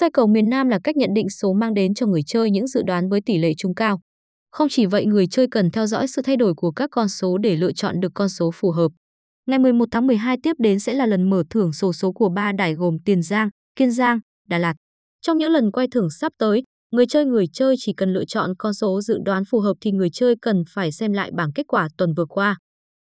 Xoay cầu miền Nam là cách nhận định số mang đến cho người chơi những dự đoán với tỷ lệ trúng cao. Không chỉ vậy, người chơi cần theo dõi sự thay đổi của các con số để lựa chọn được con số phù hợp. Ngày 11 tháng 12 tiếp đến sẽ là lần mở thưởng sổ số của ba đài gồm Tiền Giang, Kiên Giang, Đà Lạt. Trong những lần quay thưởng sắp tới, người chơi người chơi chỉ cần lựa chọn con số dự đoán phù hợp thì người chơi cần phải xem lại bảng kết quả tuần vừa qua.